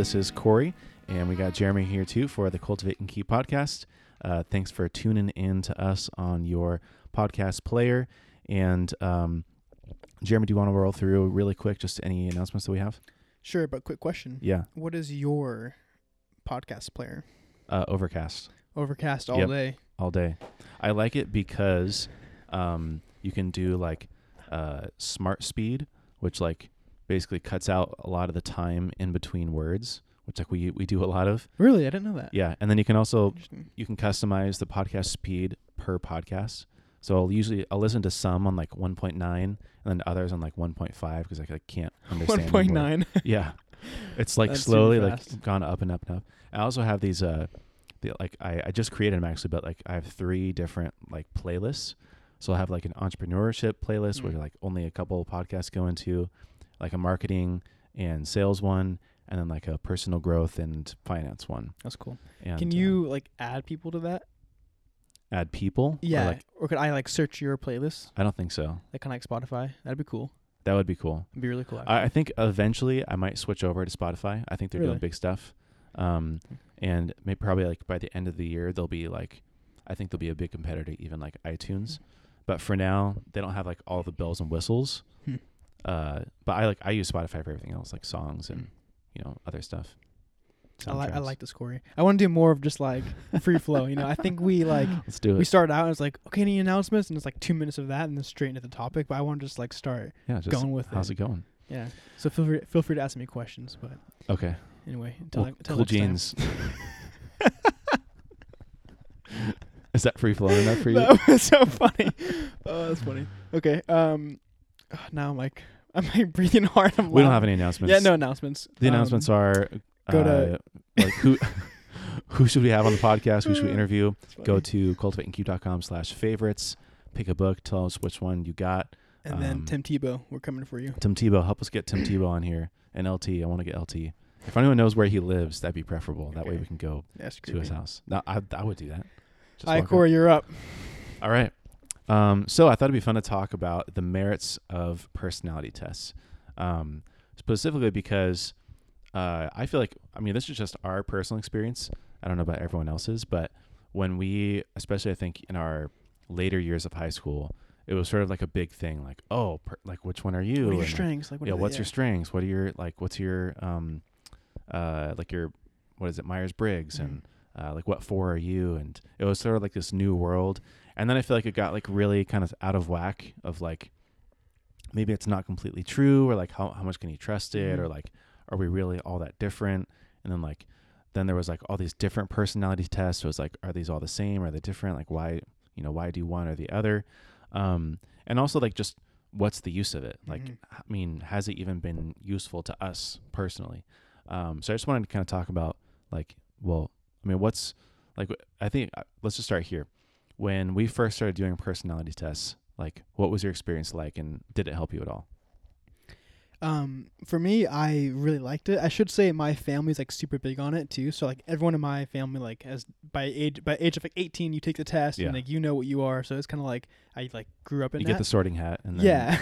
This is Corey, and we got Jeremy here too for the Cultivate and Keep podcast. Uh, thanks for tuning in to us on your podcast player. And um, Jeremy, do you want to roll through really quick just any announcements that we have? Sure, but quick question. Yeah, What is your podcast player? uh, Overcast Overcast all Yep. day. all day. I like it because um, you can do like uh, smart speed, which like basically cuts out a lot of the time in between words, which like we we do a lot of. Really? I didn't know that. Yeah, and then you can also you can customize the podcast speed per podcast. So I'll usually I'll listen to some on like 1.9 and then others on like 1.5 because I can't understand. One them point or- nine. Yeah, it's like That's slowly like gone up and up and up. I also have these uh, the, like I I just created them actually, but like I have three different like playlists. So I'll have like an entrepreneurship playlist where Mm. like only a couple of podcasts go into, like a marketing and sales one, and then like a personal growth and finance one. That's cool. And Can uh, you like add people to that? add people? Or, Yeah. like, or could I like search your playlist, I don't think so. like kind of like Spotify? That'd be cool. That would be cool. It'd be really cool. I, I think eventually I might switch over to Spotify. I think they're Really? doing big stuff. Um, and maybe probably like by the end of the year they'll be like, I think they'll be a big competitor to even like iTunes. But for now, they don't have like all the bells and whistles. Uh, but I like I use Spotify for everything else, like songs and you know other stuff. I like I like this Corey. I want to do more of just like free flow. You know, I think we like Let's do it. we started out and it's like okay, any announcements, and it's like two minutes of that, and then straight into the topic. But I want to just like start. Yeah, just going with it. how's it. it going? Yeah. So feel free feel free to ask me questions. But Okay, anyway, until, cool, until cool jeans. Is that free flowing enough for you? That was so funny. Oh, that's funny. Okay. Um, now I'm like I'm like breathing hard. I'm We don't have any announcements. Yeah, no announcements. The Um, announcements are go uh, to- like who who should we have on the podcast? Who should we interview? Go to cultivateandkeep.com slash favorites. Pick a book. Tell us which one you got. and then um, Tim Tebow, we're coming for you. Tim Tebow, help us get Tim Tebow on here. And LT, I want to get LT. If anyone knows where he lives, that'd be preferable. That way we can go That's to his house. No, I, I would do that. Just All right, walk. Corey, you're up. All right. Um, so I thought it'd be fun to talk about the merits of personality tests, um, specifically because uh, I feel like I mean this is just our personal experience. I don't know about everyone else's, but when we, especially I think in our later years of high school, it was sort of like a big thing. Like, oh, per, like which one are you? What are your And, like, strengths? Like, what yeah, what's your strengths? What are your like? What's your um, uh, like your what is it? Myers Briggs Mhm. and uh, like what for are you? And it was sort of like this new world. And then I feel like it got like really kind of out of whack of like maybe it's not completely true or like how how much can you trust it or Mhm. like are we really all that different? And then like then there was like all these different personality tests. So it's like are these all the same? Are they different? Like why you know why do one or the other? Um, and also like just what's the use of it? Like Mhm. I mean, has it even been useful to us personally? Um, so I just wanted to kind of talk about like, well, I mean, what's like, I think uh, let's just start here. When we first started doing personality tests, like, what was your experience like, and did it help you at all? Um, for me, I really liked it. I should say my family's like super big on it too. So like everyone in my family like has by age by age of like 18, you take the test Yeah. and like you know what you are. So it's kind of like I like grew up in You that. get the sorting hat, and then, yeah.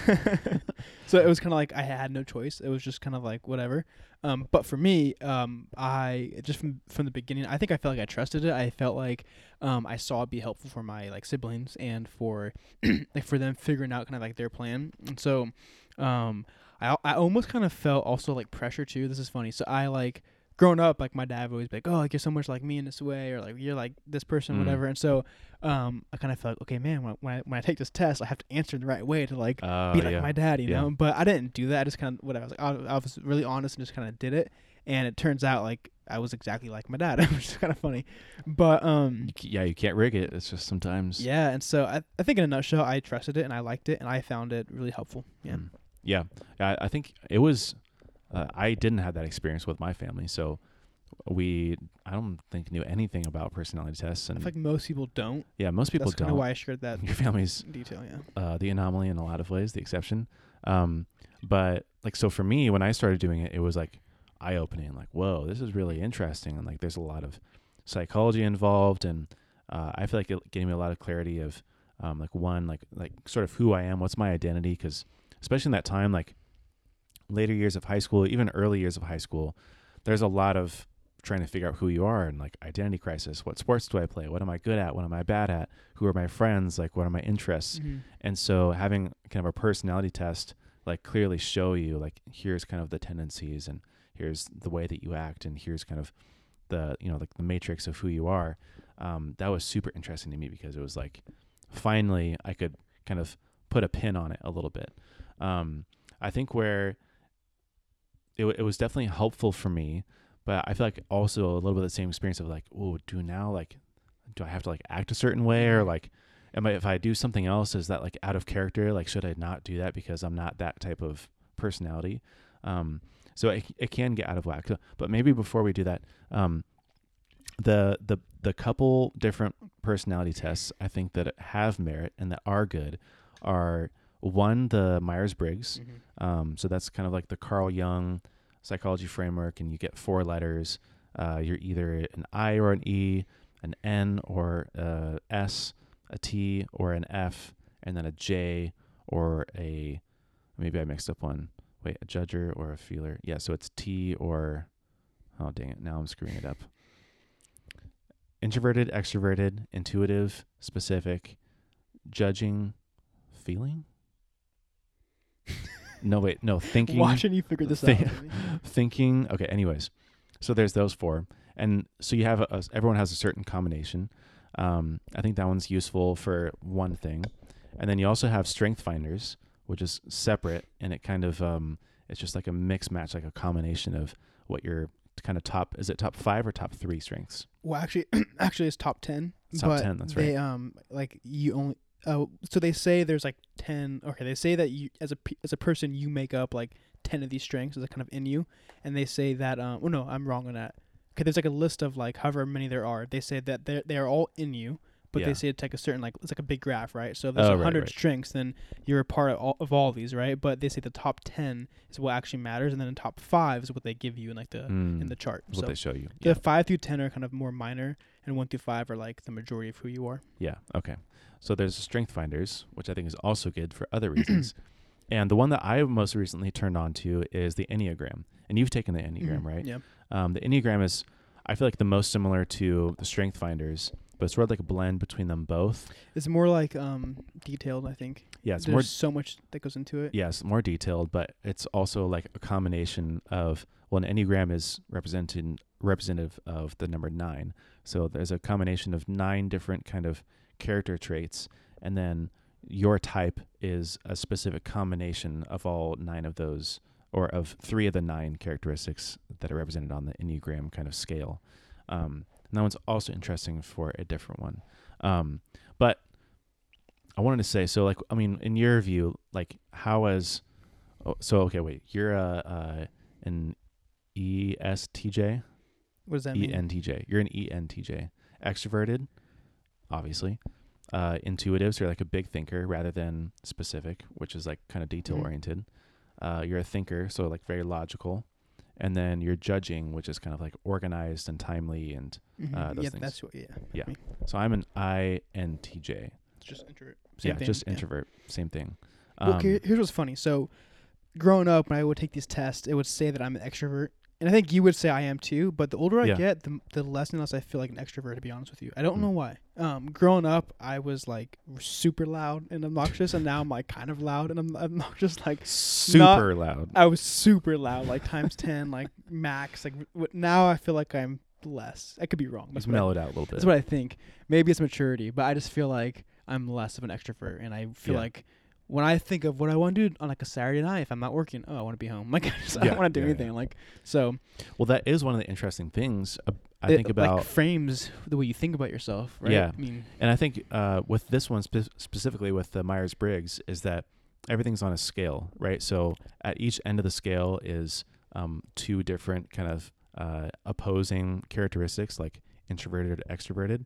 so it was kind of like I had no choice. It was just kind of like whatever. Um, but for me, um, I just from from the beginning, I think I felt like I trusted it. I felt like um, I saw it be helpful for my like siblings and for like for them figuring out kind of like their plan. And so, um, I I almost kind of felt also like pressure too. This is funny. So I like growing up, like my dad always be like, "Oh, like you're so much like me in this way," or like you're like this person, Mm. whatever. And so, um, I kind of felt like, okay, man. When when I, when I take this test, I have to answer the right way to like Oh, be like yeah. my dad, you Yeah. know. But I didn't do that. I just kind of whatever. I was like, I, I was really honest and just kind of did it. And it turns out like I was exactly like my dad, which is kind of funny. But um, You c- yeah, you can't rig it. It's just sometimes. yeah. And so I, I think in a nutshell, I trusted it and I liked it and I found it really helpful. Yeah. Mm. Yeah. I, I think it was. Uh, I didn't have that experience with my family, so we I don't think knew anything about personality tests, I and feel like most people don't. yeah, most people That's kind of don't. why I shared that Your family's detail. Yeah. uh, the anomaly in a lot of ways, the exception. Um, but like, so for me, when I started doing it, it was like eye opening. Like, whoa, this is really interesting, and like, there's a lot of psychology involved, and uh, I feel like it gave me a lot of clarity of um, like one, like like sort of who I am, what's my identity, because especially in that time, like later years of high school, even early years of high school, there's a lot of trying to figure out who you are and like identity crisis. What sports do I play? What am I good at? What am I bad at? Who are my friends? Like what are my interests? Mhm. And so having kind of a personality test like clearly show you like here's kind of the tendencies and here's the way that you act and here's kind of the you know like the matrix of who you are. Um, that was super interesting to me because it was like finally I could kind of put a pin on it a little bit. Um, I think where it, it was definitely helpful for me, but I feel like also a little bit of the same experience of like, oh, do now like, do I have to like act a certain way or like, am I if I do something else, is that like out of character? Like, should I not do that because I'm not that type of personality? Um, so it, it can get out of whack. But maybe before we do that, um, the the the couple different personality tests I think that have merit and that are good are one the Myers Briggs. Mhm. Um, so that's kind of like the Carl Jung psychology framework, and you get four letters. Uh, you're either an I or an E, an N or a S, a T or an F, and then a J or a. Maybe I mixed up one. Wait, a judger or a feeler? Yeah, so it's T or. Oh dang it! Now I'm screwing it up. Introverted, extroverted, intuitive, specific, judging, feeling. No wait, no thinking Watching you figure this Thi- out. thinking okay anyways so there's those four and so you have a, a- everyone has a certain combination um, i think that one's useful for one thing and then you also have strength finders which is separate and it kind of um, it's just like a mix match like a combination of what your kind of top is it top five or top three strengths Well, actually, actually, it's top ten. It's top 10, that's they, um, like you only. Uh, so they say there's like ten. Okay, they say that you as a as a person you make up like ten of these strengths as a kind of in you, and they say that. Um, oh no, I'm wrong on that. Okay, there's like a list of like however many there are. They say that they they are all in you, but Yeah. they say it's like a certain like it's like a big graph, right? So if there's Oh, right, hundred right. strengths, then you're a part of all, of all these, right? But they say the top ten is what actually matters, and then the top five is what they give you in like the Mm, in the chart. what So they show you the yeah. five through ten are kind of more minor, and one through five are like the majority of who you are. Yeah. Okay. So there's strength finders, which I think is also good for other reasons. and the one that I have most recently turned on to is the Enneagram. And you've taken the Enneagram, Mhm. right? Yeah. Um, the Enneagram is, I feel like, the most similar to the strength finders, but it's sort of like a blend between them both. It's more like um detailed, I think. Yeah, it's There's more so much that goes into it. yes, more detailed, but it's also like a combination of well, an enneagram is represented representative of the number nine. So there's a combination of nine different kind of character traits, and then your type is a specific combination of all nine of those, or of three of the nine characteristics that are represented on the enneagram kind of scale. Um, and that one's also interesting for a different one. Um, but I wanted to say, so like, I mean, in your view, like, how has, oh, so okay, wait, you're a, uh, an E ESTJ, What does that mean? ENTJ. You're an ENTJ, extroverted, obviously, uh, intuitive, so you're like a big thinker rather than specific, which is like kind of detail oriented. Uh, you're a thinker, so like very logical, and then you're judging, which is kind of like organized and timely, and Mhm. uh, those yeah, things. that's what. Yeah. Yeah. me. so I'm an INTJ. It's just introvert. yeah, thing, just yeah. introvert, same thing. Um, okay, here's what's funny. So, growing up, when I would take these tests, it would say that I'm an extrovert, and I think you would say I am too. But the older I Yeah. get, the the less and less I feel like an extrovert. To be honest with you, I don't Mm. know why. Um, growing up, I was like super loud and obnoxious, and now I'm like kind of loud and I'm obnoxious. Like super loud. I was super loud, like times ten, like max. Like w- now, I feel like I'm less. I could be wrong. That's what I- out a little bit. that's what I think. Maybe it's maturity, but I just feel like I'm less of an extrovert, and I feel Yeah. like when I think of what I want to do on like a Saturday night, if I'm not working, oh, I want to be home. Like I, just, I don't want to do yeah, anything. Like so, well, that is one of the interesting things uh, I it, think about, like frames the way you think about yourself, right? Yeah. I mean, and I think uh, with this one spe- specifically with the Myers Briggs is that everything's on a scale, right? So at each end of the scale is um, two different kind of uh, opposing characteristics, like introverted, extroverted.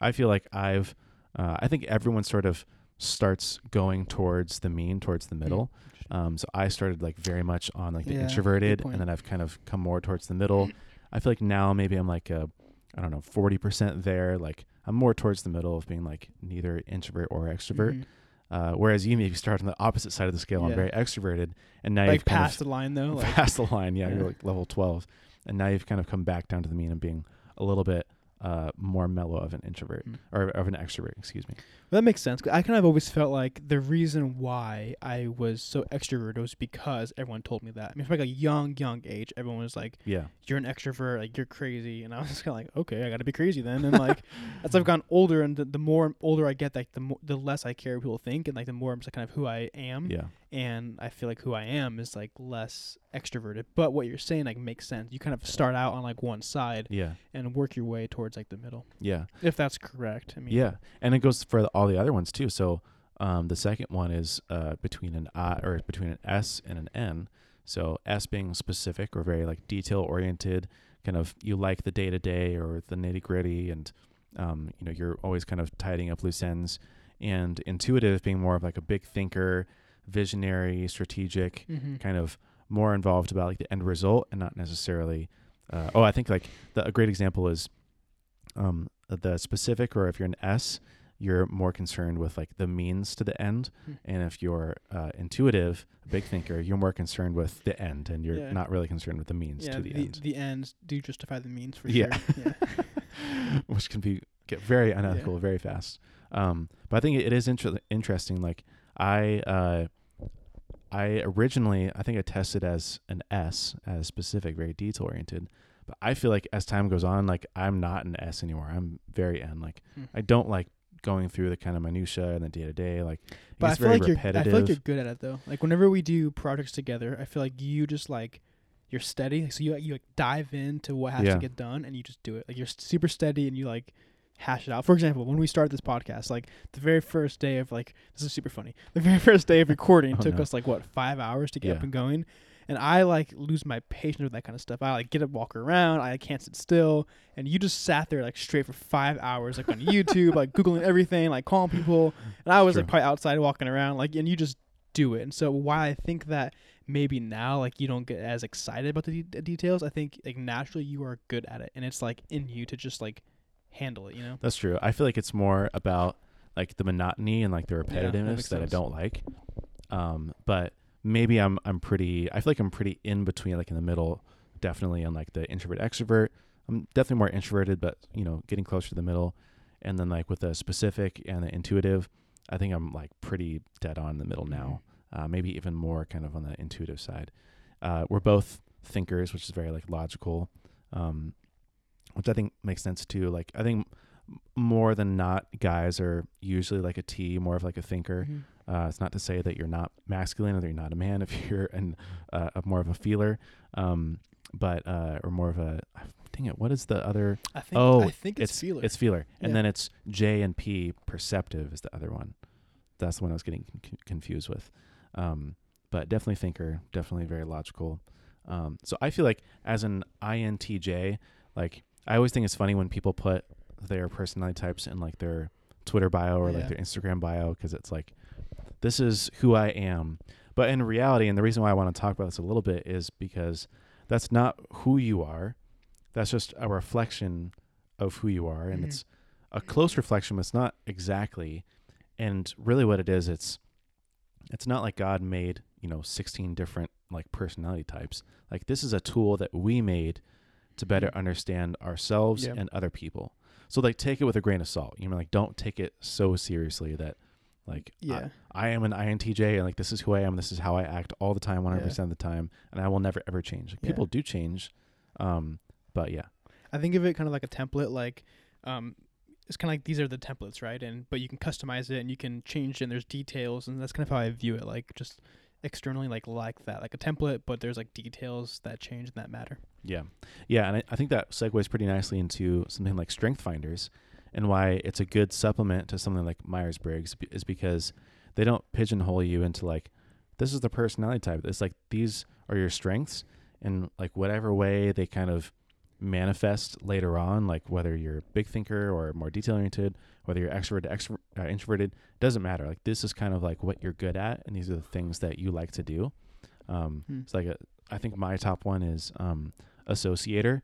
I feel like I've, uh, I think everyone sort of starts going towards the mean, towards the middle. Um, so I started like very much on like the Yeah, good introverted, point. and then I've kind of come more towards the middle. I feel like now maybe I'm like a, I don't know, forty percent there. Like I'm more towards the middle of being like neither introvert or extrovert. Mhm. Uh, whereas you maybe start on the opposite side of the scale. I'm Yeah. very extroverted, and now like you've kind past of the line though. Like, past the line. Yeah, Yeah. you're like level twelve. and now you've kind of come back down to the mean of being a little bit uh, more mellow of an introvert Mm. or of an extrovert. Excuse me. That makes sense. I kind of always felt like the reason why I was so extroverted was because everyone told me that. I mean, from like a young, young age, everyone was like, Yeah. "You're an extrovert, like you're crazy," and I was kind of like, "Okay, I got to be crazy then." And like, as I've gotten older, and the, the more older I get, like the more, the less I care what people think, and like the more I'm just kind of who I am. Yeah. And I feel like who I am is like less extroverted. But what you're saying like makes sense. You kind of start out on like one side Yeah. and work your way towards like the middle, Yeah. if that's correct. I mean, Yeah, and it goes for all the other ones too. So um, the second one is uh, between an I or between an S and an N. So S being specific or very like detail oriented, kind of you like the day to day or the nitty gritty, and um, you know you're always kind of tidying up loose ends. And intuitive being more of like a big thinker, visionary, strategic, Mm-hmm. kind of more involved about like the end result and not necessarily. Uh, oh, I think like the, a great example is um, the specific, or if you're an S, you're more concerned with like the means to the end, Hmm. and if you're uh, intuitive, a big thinker, you're more concerned with the end, and you're Yeah. not really concerned with the means yeah, to the, the, end, the ends do justify the means for Yeah. sure. Yeah. which can be get very unethical very fast. Um, but I think it is inter- interesting. Like I, uh, I originally I think I tested as an S, as specific, very detail oriented. But I feel like as time goes on, like I'm not an S anymore. I'm very N. Like Hmm. I don't like going through the kind of minutia and the day to day. Like But I feel very like you're I feel like you're good at it though. Like whenever we do projects together, I feel like you just like you're steady. So you you like dive into what has Yeah. to get done and you just do it. Like you're super steady and you like hash it out. For example, when we started this podcast, like the very first day of like this is super funny. The very first day of recording Oh, took no. us like what five hours to get up and going. And I like lose my patience with that kind of stuff. I like get up, walk around. I can't sit still. And you just sat there like straight for five hours, like on YouTube, like googling everything, like calling people. And I was like True. probably outside walking around, like, and you just do it. And so why I think that maybe now like you don't get as excited about the, de- details, I think like naturally you are good at it, and it's like in you to just like handle it. You know? That's true. I feel like it's more about like the monotony and like the repetitiveness makes that I don't like. Um, but maybe I'm I'm pretty. I feel like I'm pretty in between, like in the middle, definitely on like the introvert extrovert. I'm definitely more introverted, but you know, getting closer to the middle. And then like with the specific and the intuitive, I think I'm like pretty dead on in the middle now. Uh, maybe even more kind of on the intuitive side. Uh, we're both thinkers, which is very like logical, um, which I think makes sense too. Like I think more than not, guys are usually like a T, more of like a thinker. Mhm. Uh, it's not to say that you're not masculine or that you're not a man if you're an uh, more of a feeler, um, but uh, or more of a dang it. What is the other? I think. Oh, I think it's, feeler. It's feeler, and then it's J and P. Perceptive is the other one. That's the one I was getting con- confused with. Um, but definitely thinker, definitely very logical. Um, so I feel like as an INTJ, like I always think it's funny when people put their personality types in like their Twitter bio or like their Instagram bio because it's like this is who I am. But in reality, and the reason why I want to talk about this a little bit is because that's not who you are. That's just a reflection of who you are, and Mhm. it's a close reflection, but it's not exactly. And really, what it is, it's it's not like God made you know 16 different like personality types. Like this is a tool that we made to better understand ourselves Yeah. and other people. So like take it with a grain of salt. You know, like don't take it so seriously that like I- yeah. I, am an INTJ and like this is who I am. This is how I act all the time, 100% of the time, and I will never ever change. Like, Yeah. People do change, um, but yeah, I think of it kind of like a template, like um, it's kind of like these are the templates, right? And but you can customize it and you can change it. and There's details, and that's kind of how I view it, like just externally, like like that, like a template, but there's like details that change and that matter. Yeah. Yeah. And I, I think that segues pretty nicely into something like Strength Finders and why it's a good supplement to something like Myers Briggs is because they don't pigeonhole you into like, this is the personality type. It's like these are your strengths and like whatever way they kind of manifest later on, like whether you're a big thinker or more detail oriented, whether you're extroverted, extro- uh, introverted, doesn't matter. Like this is kind of like what you're good at, and these are the things that you like to do. Um, Hmm. It's like a, I think my top one is um, associator.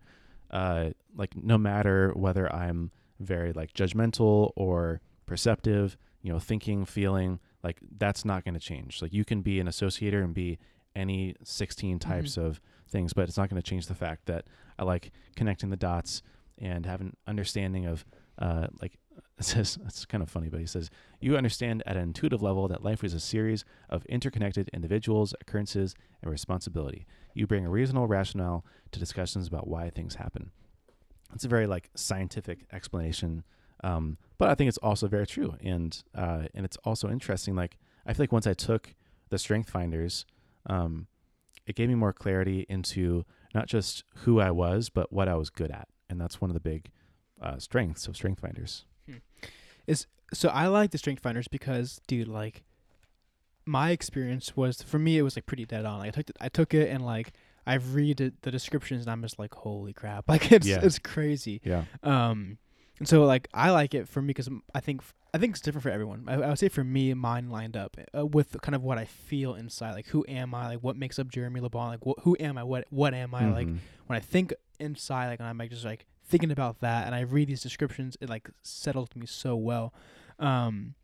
Uh, like no matter whether I'm very like judgmental or perceptive, you know, thinking, feeling, like that's not going to change. Like you can be an associator and be any 16 types of things, but it's not going to change the fact that I like connecting the dots and have an understanding of uh, like it says it's kind of funny, but he says you understand at an intuitive level that life is a series of interconnected individuals, occurrences, and responsibility. You bring a reasonable rationale to discussions about why things happen. It's a very like scientific explanation, um, but I think it's also very true, and uh, and it's also interesting. Like I feel like once I took the Strength Finders, um, it gave me more clarity into not just who I was, but what I was good at, and that's one of the big uh, strengths of Strength Finders. so I like the strength finders because, dude, like my experience was for me it was like pretty dead on. Like I took it, I took it and like I've read it, the descriptions and I'm just like, holy crap! Like it's Yeah. it's crazy. Yeah, Um, and so like I like it for me because I think I think it's different for everyone. I, I would say for me, mine lined up uh, with kind of what I feel inside. Like who am I? Like what makes up Jeremy LeBon? Like wh- who am I? What what am I? Like Mhm. when I think inside, like and I'm like just like thinking about that, and I read these descriptions, it like settles me so well. Um,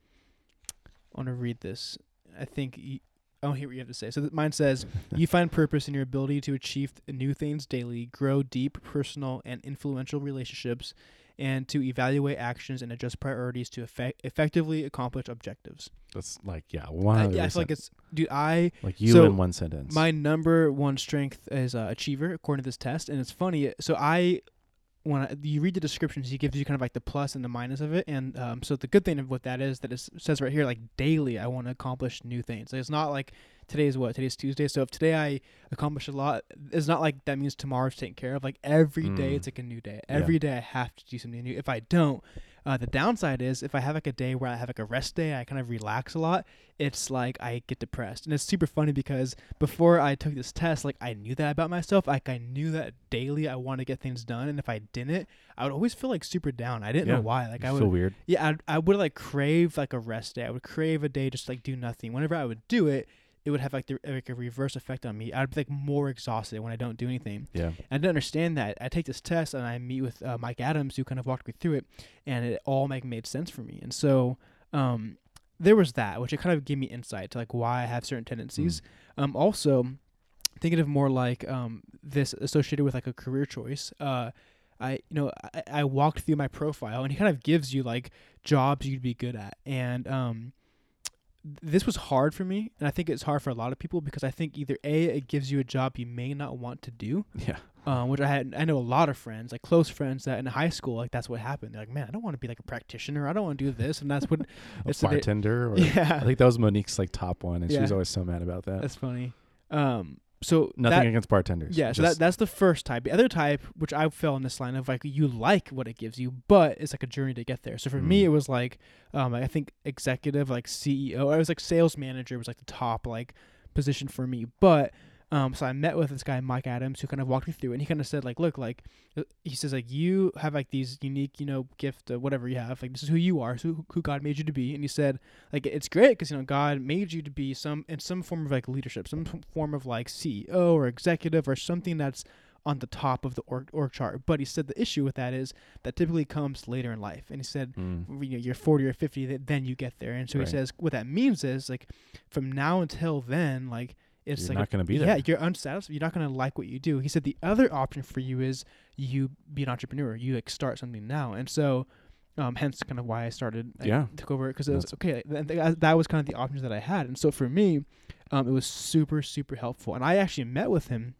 I want to read this. I think. Y- Oh, here what you have to say. So th- mine says, "You find purpose in your ability to achieve th- new things daily, grow deep personal and influential relationships, and to evaluate actions and adjust priorities to effect- effectively accomplish objectives." that's like yeah, one I, yeah, I feel like it's, dude. I like you so in one sentence. my number one strength is uh, achiever, according to this test, and it's funny. So I, when I, you read the descriptions, he gives you kind of like the plus and the minus of it, and um, so the good thing of what that is that it says right here, like daily, I want to accomplish new things. It's not like today's what today's Tuesday, so if today I accomplish a lot, it's not like that means tomorrow's taken care of. Like every day, Mm. it's like a new day. Yeah. Every day, I have to do something new. If I don't. Uh, the downside is if I have like a day where I have like a rest day, I kind of relax a lot. It's like I get depressed, and it's super funny because before I took this test, like I knew that about myself. Like I knew that daily I want to get things done, and if I didn't, I would always feel like super down. I didn't Yeah. know why. Like I would, feel weird. yeah, I'd, I would like crave like a rest day. I would crave a day just like do nothing. Whenever I would do it, it would have like the, like a reverse effect on me. I'd be like more exhausted when I don't do anything. Yeah, I didn't understand that. I take this test and I meet with uh, Mike Adams, who kind of walked me through it, and it all like made sense for me. And so, um, there was that, which it kind of gave me insight to like why I have certain tendencies. Um, also, thinking of more like um this associated with like a career choice. Uh, I you know I, I walked through my profile and he kind of gives you like jobs you'd be good at and um this was hard for me and i think it's hard for a lot of people because i think either a it gives you a job you may not want to do yeah, um, which I had. I know a lot of friends, like close friends, that in high school, like that's what happened. They're like, man, I don't want to be like a practitioner. I don't want to do this, and that's what. a bartender. Or, yeah, I think that was Monique's like top one, and she was always so mad about that. that's funny. Um, so Nothing that, against bartenders. yeah, so that that's the first type. The other type, which I fell in this line of like you like what it gives you, but it's like a journey to get there. So for me, Mm. it was like, um, I think executive, like CEO. I was like sales manager was like the top like position for me, but. Um, so I met with this guy Mike Adams who kind of walked me through, it, and he kind of said like, look, like, uh, he says like you have like these unique, you know, gift, uh, whatever you have, like this is who you are, so who God made you to be, and he said like it's great because you know God made you to be some in some form of like leadership, some form of like CEO or executive or something that's on the top of the org, org chart. But he said the issue with that is that typically comes later in life, and he said Mm. you know, you're 40 or 50, then you get there and so Right. he says what that means is like from now until then like it's You're like not gonna be there. yeah you're unsatisfied you're not going to like what you do. He said the other option for you is you be an entrepreneur you like start something now. And so um, hence kind of why I started like, Yeah. took over because it was okay th- th- that was kind of the options that I had. And so for me um, it was super super helpful. And I actually met with him.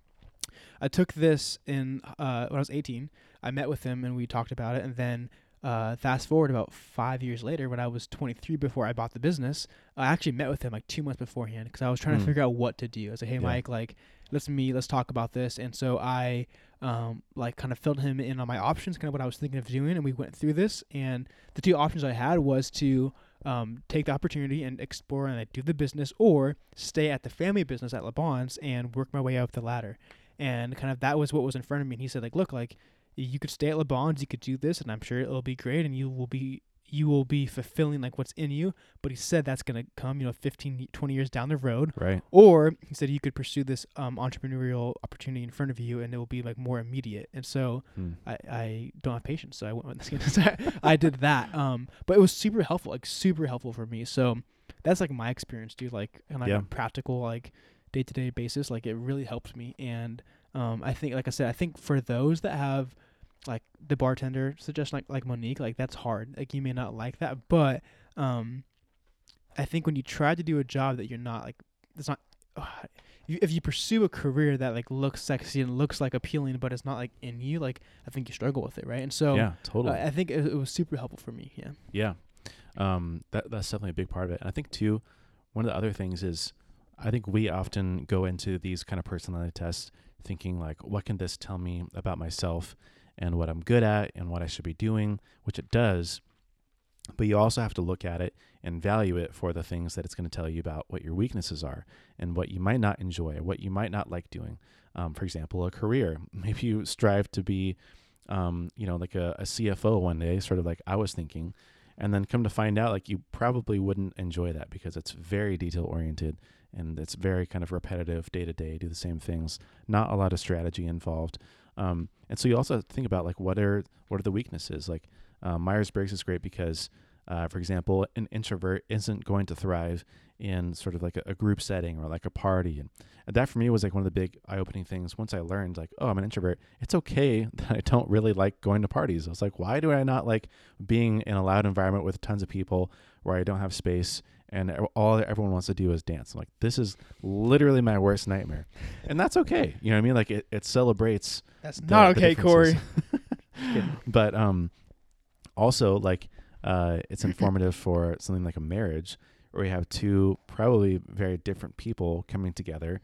I took this in uh, when I was 18 I met with him and we talked about it. And then uh, fast forward about five years later, when I was 23 before I bought the business, I actually met with him like two months beforehand because I was trying to Hmm. figure out what to do. I was like, "Hey, Yeah. Mike, like, let's meet, let's talk about this." And so I, um, like, kind of filled him in on my options, kind of what I was thinking of doing, and we went through this. And the two options I had was to um, take the opportunity and explore and like, do the business, or stay at the family business at LeBon's and work my way up the ladder. And kind of that was what was in front of me. And he said, like, look, like you could stay at LeBon's, you could do this, and I'm sure it'll be great, and you will be you will be fulfilling like what's in you. But he said that's gonna come, you know, 15, 20 years down the road. Right. Or he said you could pursue this um, entrepreneurial opportunity in front of you, and it will be like more immediate. And so Mm. I, I don't have patience, so I went with this. I did that. Um, but it was super helpful, like super helpful for me. So that's like my experience, dude. Like on like Yeah. a practical, like day to day basis, like it really helped me. And Um, I think, like I said, I think for those that have like the bartender suggestion, like like Monique, like that's hard. Like you may not like that, but um, I think when you try to do a job that you're not like, it's not. Uh, you, if you pursue a career that like looks sexy and looks like appealing, but it's not like in you, like I think you struggle with it, right? And so yeah, uh, totally. I think it, it was super helpful for me. Yeah. Yeah, um, that that's definitely a big part of it. And I think too, one of the other things is, I think we often go into these kind of personality tests thinking like, what can this tell me about myself and what I'm good at and what I should be doing, which it does. But you also have to look at it and value it for the things that it's going to tell you about what your weaknesses are and what you might not enjoy, what you might not like doing. Um, for example, a career. Maybe you strive to be, um, you know, like a, a CFO one day, sort of like I was thinking, and then come to find out like you probably wouldn't enjoy that because it's very detail oriented and it's very kind of repetitive day to day do the same things not a lot of strategy involved. Um, and so you also think about like what are what are the weaknesses? Like uh, myers-briggs is great because uh, for example an introvert isn't going to thrive in sort of like a, a group setting or like a party. And, and that for me was like one of the big eye-opening things once i learned like oh i'm an introvert. It's okay that i don't really like going to parties. I was like why do i not like being in a loud environment with tons of people where i don't have space and all everyone wants to do is dance. I'm like, this is literally my worst nightmare, and that's okay. You know what I mean? Like it, it celebrates. That's the- not okay, Corey. but um, also like uh, it's informative for something like a marriage where you have two probably very different people coming together,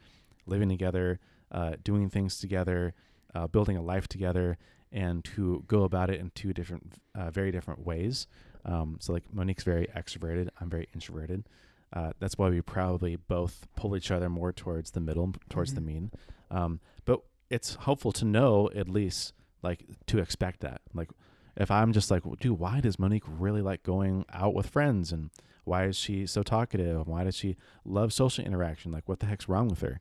living together, uh, doing things together, uh, building a life together, and to go about it in two different, uh, very different ways. Um, so like Monique's very extroverted, I'm very introverted. Uh, that's why we probably both pull each other more towards the middle, towards the Mhm. mean. Um, but it's helpful to know at least like to expect that. Like if I'm just like, well, dude, why does Monique really like going out with friends and why is she so talkative? Why does she love social interaction? Like what the heck's wrong with her?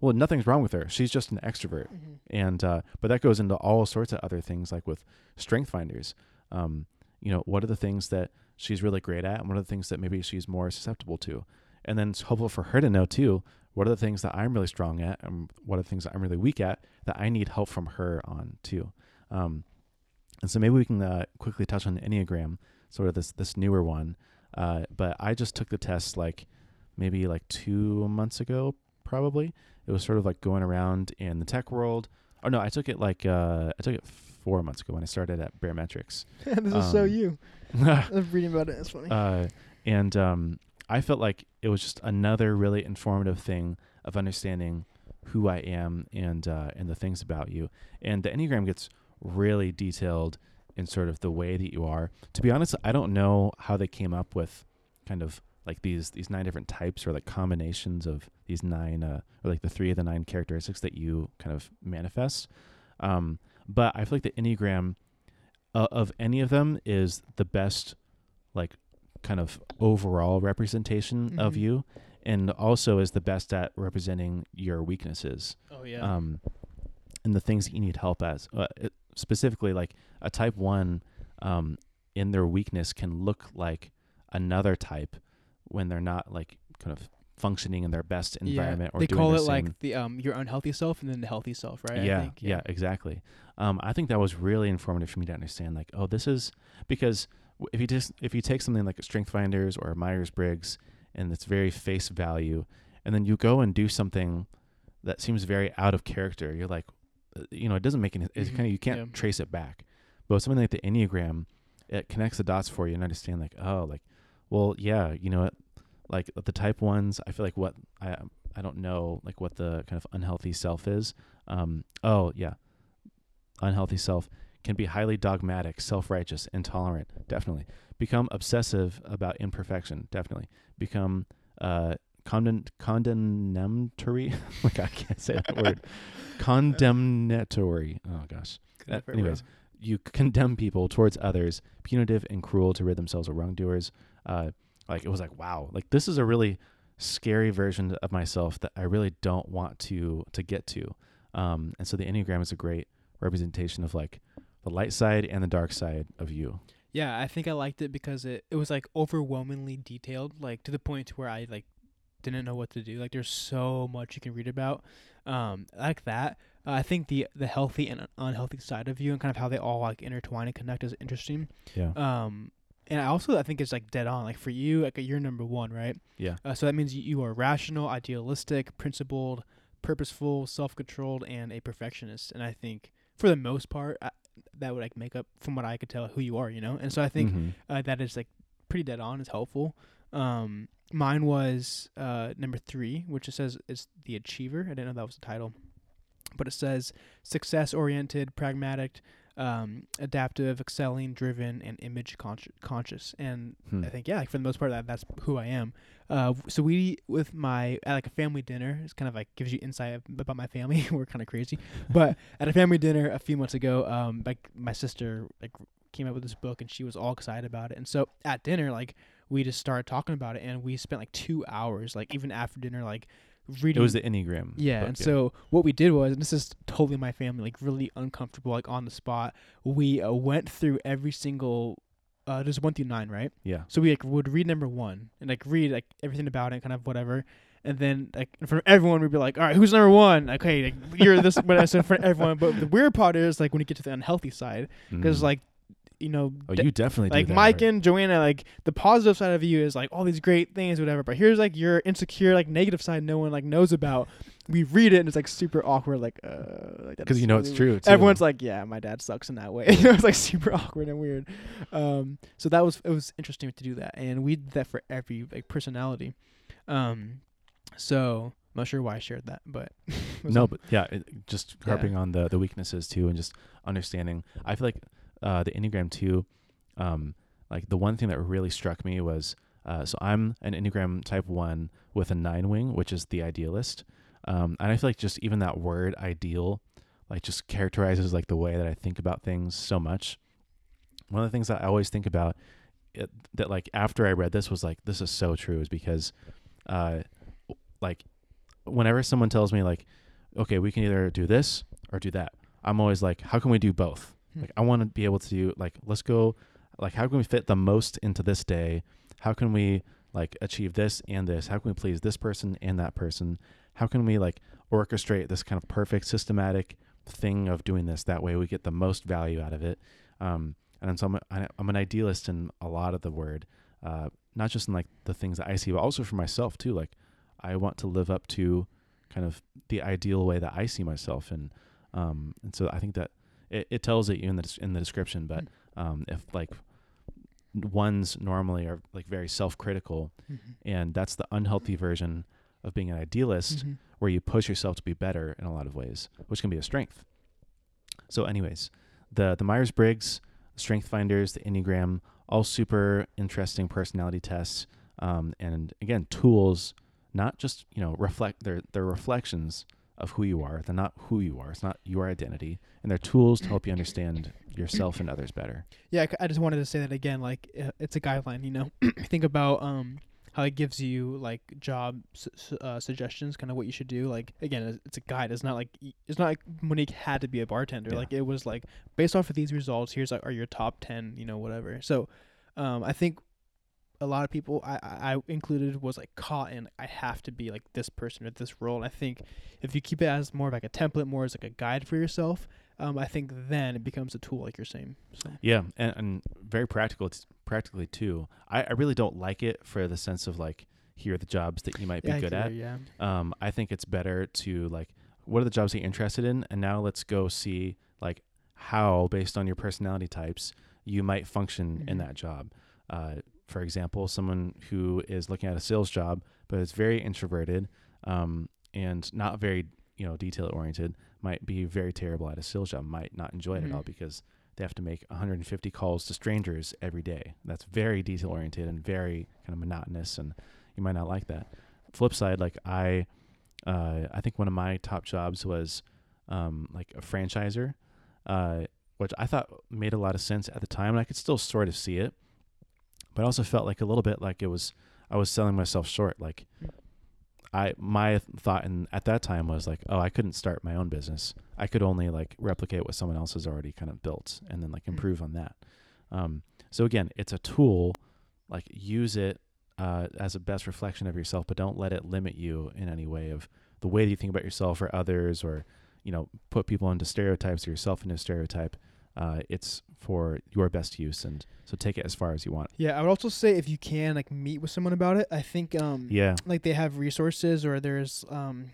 Well, nothing's wrong with her. She's just an extrovert Mhm. and uh, but that goes into all sorts of other things like with strength finders um, you know what are the things that she's really great at and what are the things that maybe she's more susceptible to? And then it's helpful for her to know too what are the things that i'm really strong at and what are the things that i'm really weak at that i need help from her on too. Um, and so maybe we can uh, quickly touch on the enneagram sort of this this newer one. Uh, but i just took the test like maybe like two months ago probably. It was sort of like going around in the tech world. Oh no, I took it like uh, I took it four months ago when I started at Baremetrics. this is so Um, you. I'm reading about it. It's funny. uh, and um, I felt like it was just another really informative thing of understanding who I am and uh, and the things about you. And the Enneagram gets really detailed in sort of the way that you are. To be honest, I don't know how they came up with kind of like these these nine different types or like combinations of these nine uh, or like the three of the nine characteristics that you kind of manifest. Um, but I feel like the Enneagram uh, of any of them is the best like kind of overall representation of Mhm. you and also is the best at representing your weaknesses oh yeah. um, and the things that you need help as. Uh, specifically, like a type one, um, in their weakness can look like another type when they're not like kind of functioning in their best environment yeah. or they doing call the it same. like the um your unhealthy self and then the healthy self, right? I yeah, think, yeah, exactly. Um, I think that was really informative for me to understand. Like, oh, this is because if you just if you take something like Strength Finders or Myers Briggs, and it's very face value, and then you go and do something that seems very out of character, you're like, uh, you know, it doesn't make any. It's Mhm, kind of you can't yeah. trace it back. But something like the Enneagram, it connects the dots for you and understand like, oh, like, well, yeah, you know, what, like the type ones. I feel like what I I don't know like what the kind of unhealthy self is. Um, oh yeah, unhealthy self can be highly dogmatic, self-righteous, intolerant. Definitely become obsessive about imperfection. Definitely become uh, condemn condemnatory. like I can't say that word. Condemnatory. Oh gosh. Anyways, you condemn people towards others, punitive and cruel to rid themselves of wrongdoers. Uh, like it was like wow, like this is a really scary version of myself that I really don't want to to get to. Um, and so the enneagram is a great representation of like the light side and the dark side of you. Yeah, I think I liked it because it, it was like overwhelmingly detailed, like to the point to where I like didn't know what to do. Like there's so much you can read about. Um, I like that. uh, I think the the healthy and unhealthy side of you and kind of how they all like intertwine and connect is interesting. Yeah. Um, and I also I think it's like dead on. Like for you, like you're number one, right? Yeah. Uh, so that means you, you are rational, idealistic, principled, purposeful, self-controlled, and a perfectionist. And I think for the most part, I, that would like make up from what I could tell who you are, you know. And so I think Mhm. uh, that is like pretty dead on. Is helpful. Um, mine was uh number three, which it says is the achiever. I didn't know that was the title, but it says success oriented, pragmatic, um, adaptive, excelling, driven, and image consci- conscious. And Hmm. I think yeah, like for the most part, that that's who I am. Uh, so we with my at like a family dinner, it's kind of like gives you insight about my family. We're kind of crazy, but at a family dinner a few months ago, um, like my sister like came up with this book and she was all excited about it. And so at dinner, like we just started talking about it and we spent like two hours, like even after dinner, like reading. It was the Enneagram. Yeah, book, and so what we did was, and this is totally my family, like really uncomfortable, like on the spot. We uh, went through every single, uh, there's one through nine, right? yeah. So we like would read number one and like read like everything about it, kind of whatever, and then like for everyone we'd be like, all right, who's number one? Okay, like, you're this, but I said for everyone. But the weird part is like when you get to the unhealthy side, because Mhm. like, you know, oh, de- you definitely like that, Mike right? and Joanna, like the positive side of you is like all these great things, whatever. But here's like your insecure, like negative side, no one like knows about. We read it and it's like super awkward, like uh, because you know it's true. Too. Everyone's like, yeah, my dad sucks in that way. you know, it's like super awkward and weird. Um, so that was it was interesting to do that, and we did that for every like personality. Um, so I'm not sure why I shared that, but no, but yeah, it, just Yeah. harping on the the weaknesses too, and just understanding. I feel like uh, the Enneagram too. Um, like the one thing that really struck me was uh, so I'm an Enneagram Type One with a nine wing, which is the idealist. Um, and I feel like just even that word ideal, like just characterizes like the way that I think about things so much. One of the things that I always think about it, that like after I read this was like this is so true is because, uh, like whenever someone tells me like, okay, we can either do this or do that, I'm always like, how can we do both? Hmm. Like I want to be able to like let's go, like how can we fit the most into this day? How can we like achieve this and this? How can we please this person and that person? How can we like orchestrate this kind of perfect systematic thing of doing this? That way we get the most value out of it. Um, and so I'm, I'm an idealist in a lot of the word, uh, not just in like the things that I see, but also for myself too. Like I want to live up to kind of the ideal way that I see myself, and um, and so I think that it, it tells it you in the in the description. But um, if like ones normally are like very self-critical, Mhm. and that's the unhealthy version of being an idealist, Mhm. where you push yourself to be better in a lot of ways, which can be a strength. So, anyways, the the Myers Briggs, Strength Finders, the Enneagram, all super interesting personality tests, um, and again, tools. Not just you know reflect they're they're reflections of who you are. They're not who you are. It's not your identity, and they're tools to help you understand yourself and others better. Yeah, I just wanted to say that again. Like, it's a guideline, you know. Think about um how it gives you like job su- uh, suggestions, kind of what you should do. Like, again, it's- it's a guide. It's not like it's not like Monique had to be a bartender. Yeah. Like, it was like based off of these results. Here's like are your top ten, you know, whatever. So, um, I think a lot of people, I, I included, was like caught in I have to be like this person or this role. And I think if you keep it as more of like a template, more as like a guide for yourself, um, I think then it becomes a tool, like you're saying. So. Yeah, and, and very practical, t- practically too. I, I really don't like it for the sense of like here are the jobs that you might be Yeah, good at. Yeah. Um, I think it's better to like what are the jobs that you're interested in, and now let's go see like how based on your personality types you might function in Mhm. that job. Uh, for example, someone who is looking at a sales job but is very introverted um, and not very you know detail oriented might be very terrible at a sales job. Might not enjoy it at all Mhm. because they have to make 150 calls to strangers every day. That's very detail oriented and very kind of monotonous, and you might not like that. Flip side, like I, uh, I think one of my top jobs was um, like a franchiser, uh, which I thought made a lot of sense at the time, and I could still sort of see it, but I also felt like a little bit like it was I was selling myself short. Like I my thought and at that time was like, oh, I couldn't start my own business. I could only like replicate what someone else has already kind of built and then like Mm. improve on that. Um, so again, it's a tool. Like use it uh, as a best reflection of yourself, but don't let it limit you in any way of the way that you think about yourself or others or you know put people into stereotypes or yourself into a stereotype. Uh, it's for your best use, and so take it as far as you want. Yeah, I would also say if you can like meet with someone about it, I think um Yeah, like they have resources or there's um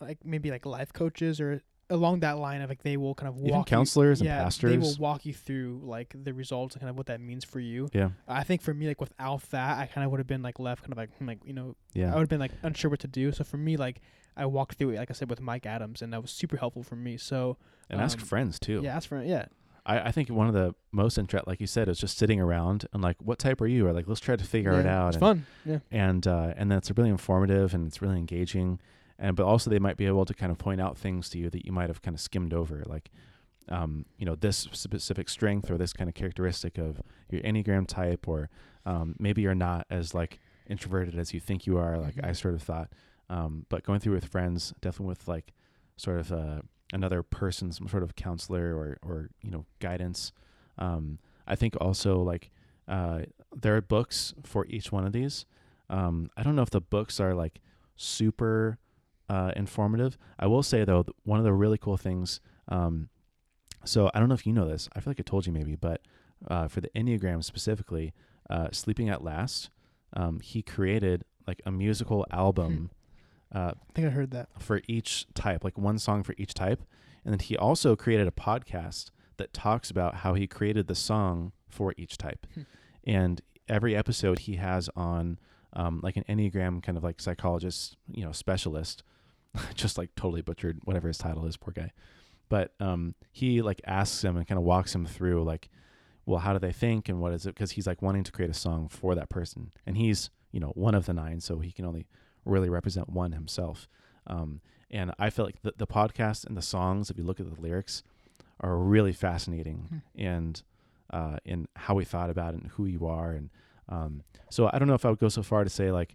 like maybe like life coaches or along that line of like they will kind of walk even you- counselors and yeah, pastors. they will walk you through like the results and kind of what that means for you. yeah, I think for me, like without that, I kind of would have been like left kind of like hmm, like you know yeah. I would have been like unsure what to do. So for me, like I walked through it, like I said, with Mike Adams, and that was super helpful for me. So and ask um, friends too. yeah, ask friends. yeah, I, I think one of the most interest, like you said, is just sitting around and like, what type are you? Or like, let's try to figure it out. It's and, fun. Yeah, and uh, and that's really informative and it's really engaging. And but also they might be able to kind of point out things to you that you might have kind of skimmed over, like um, you know this specific strength or this kind of characteristic of your enneagram type, or um, maybe you're not as like introverted as you think you are. Like Mhm. I sort of thought, um, but going through with friends, definitely with like sort of uh, another person, some sort of counselor or or you know guidance. Um, I think also like uh, there are books for each one of these. Um, I don't know if the books are like super uh, informative. I will say though, one of the really cool things. Um, so I don't know if you know this. I feel like I told you maybe, but uh, for the Enneagram specifically, uh, "Sleeping at Last," um, he created like a musical album uh, I think I heard that. for each type, like one song for each type. And then he also created a podcast that talks about how he created the song for each type. Hmm. And every episode he has on um, like an Enneagram kind of like psychologist, you know, specialist, just like totally butchered whatever his title is, poor guy. But um, he like asks him and kind of walks him through like, well, how do they think and what is it? Because he's like wanting to create a song for that person. And he's, you know, one of the nine, so he can only really represent one himself. Um, and I feel like the, the podcast and the songs, if you look at the lyrics, are really fascinating Hmm. and uh, in how we thought about it and who you are. And um, so I don't know if I would go so far to say like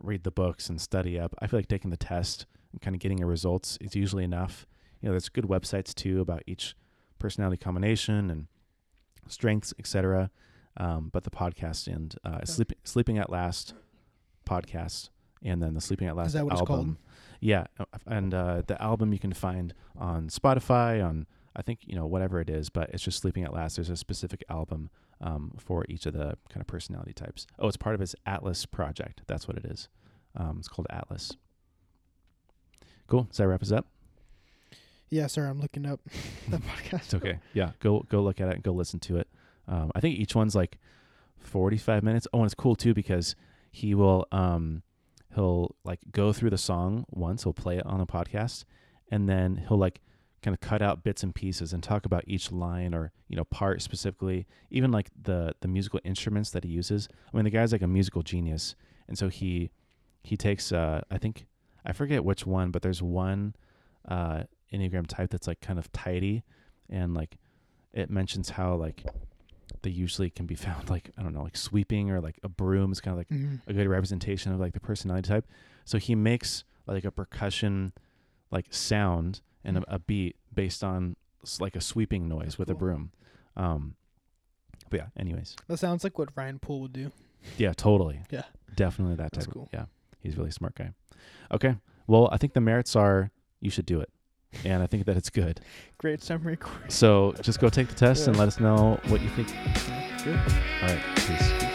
read the books and study up. I feel like taking the test and kind of getting your results is usually enough. You know, there's good websites too about each personality combination and strengths, etc. Um, but the podcast and uh, sleeping sleeping at last podcast and then the Sleeping at Last that what it's album. called? Yeah, uh, and uh, the album you can find on Spotify, on I think you know whatever it is, but it's just Sleeping at Last. There's a specific album um, for each of the kind of personality types. Oh, it's part of his Atlas project. That's what it is. Um, it's called Atlas. Cool. Does that wrap us up? Yeah, sorry, I'm looking up the podcast. It's okay. Yeah, go go look at it and go listen to it. Um, I think each one's like 45 minutes. Oh, and it's cool too because he will um he'll like go through the song once. He'll play it on a podcast, and then he'll like kind of cut out bits and pieces and talk about each line or you know part specifically. Even like the the musical instruments that he uses. I mean, the guy's like a musical genius, and so he he takes uh I think I forget which one, but there's one uh enneagram type that's like kind of tidy and like it mentions how like they usually can be found like I don't know like sweeping or like a broom is kind of like Mhm. a good representation of like the personality type. So he makes like a percussion like sound and a, a beat based on like a sweeping noise That's with a broom. Um, but yeah. Anyways, That sounds like what Ryan Poole would do. yeah, totally. Yeah. definitely that type. That's of- cool. Yeah, he's a really smart guy. Okay, well I think the merits are you should do it, and I think that it's good. Great summary. So just go take the test and let us know what you think. All right, peace.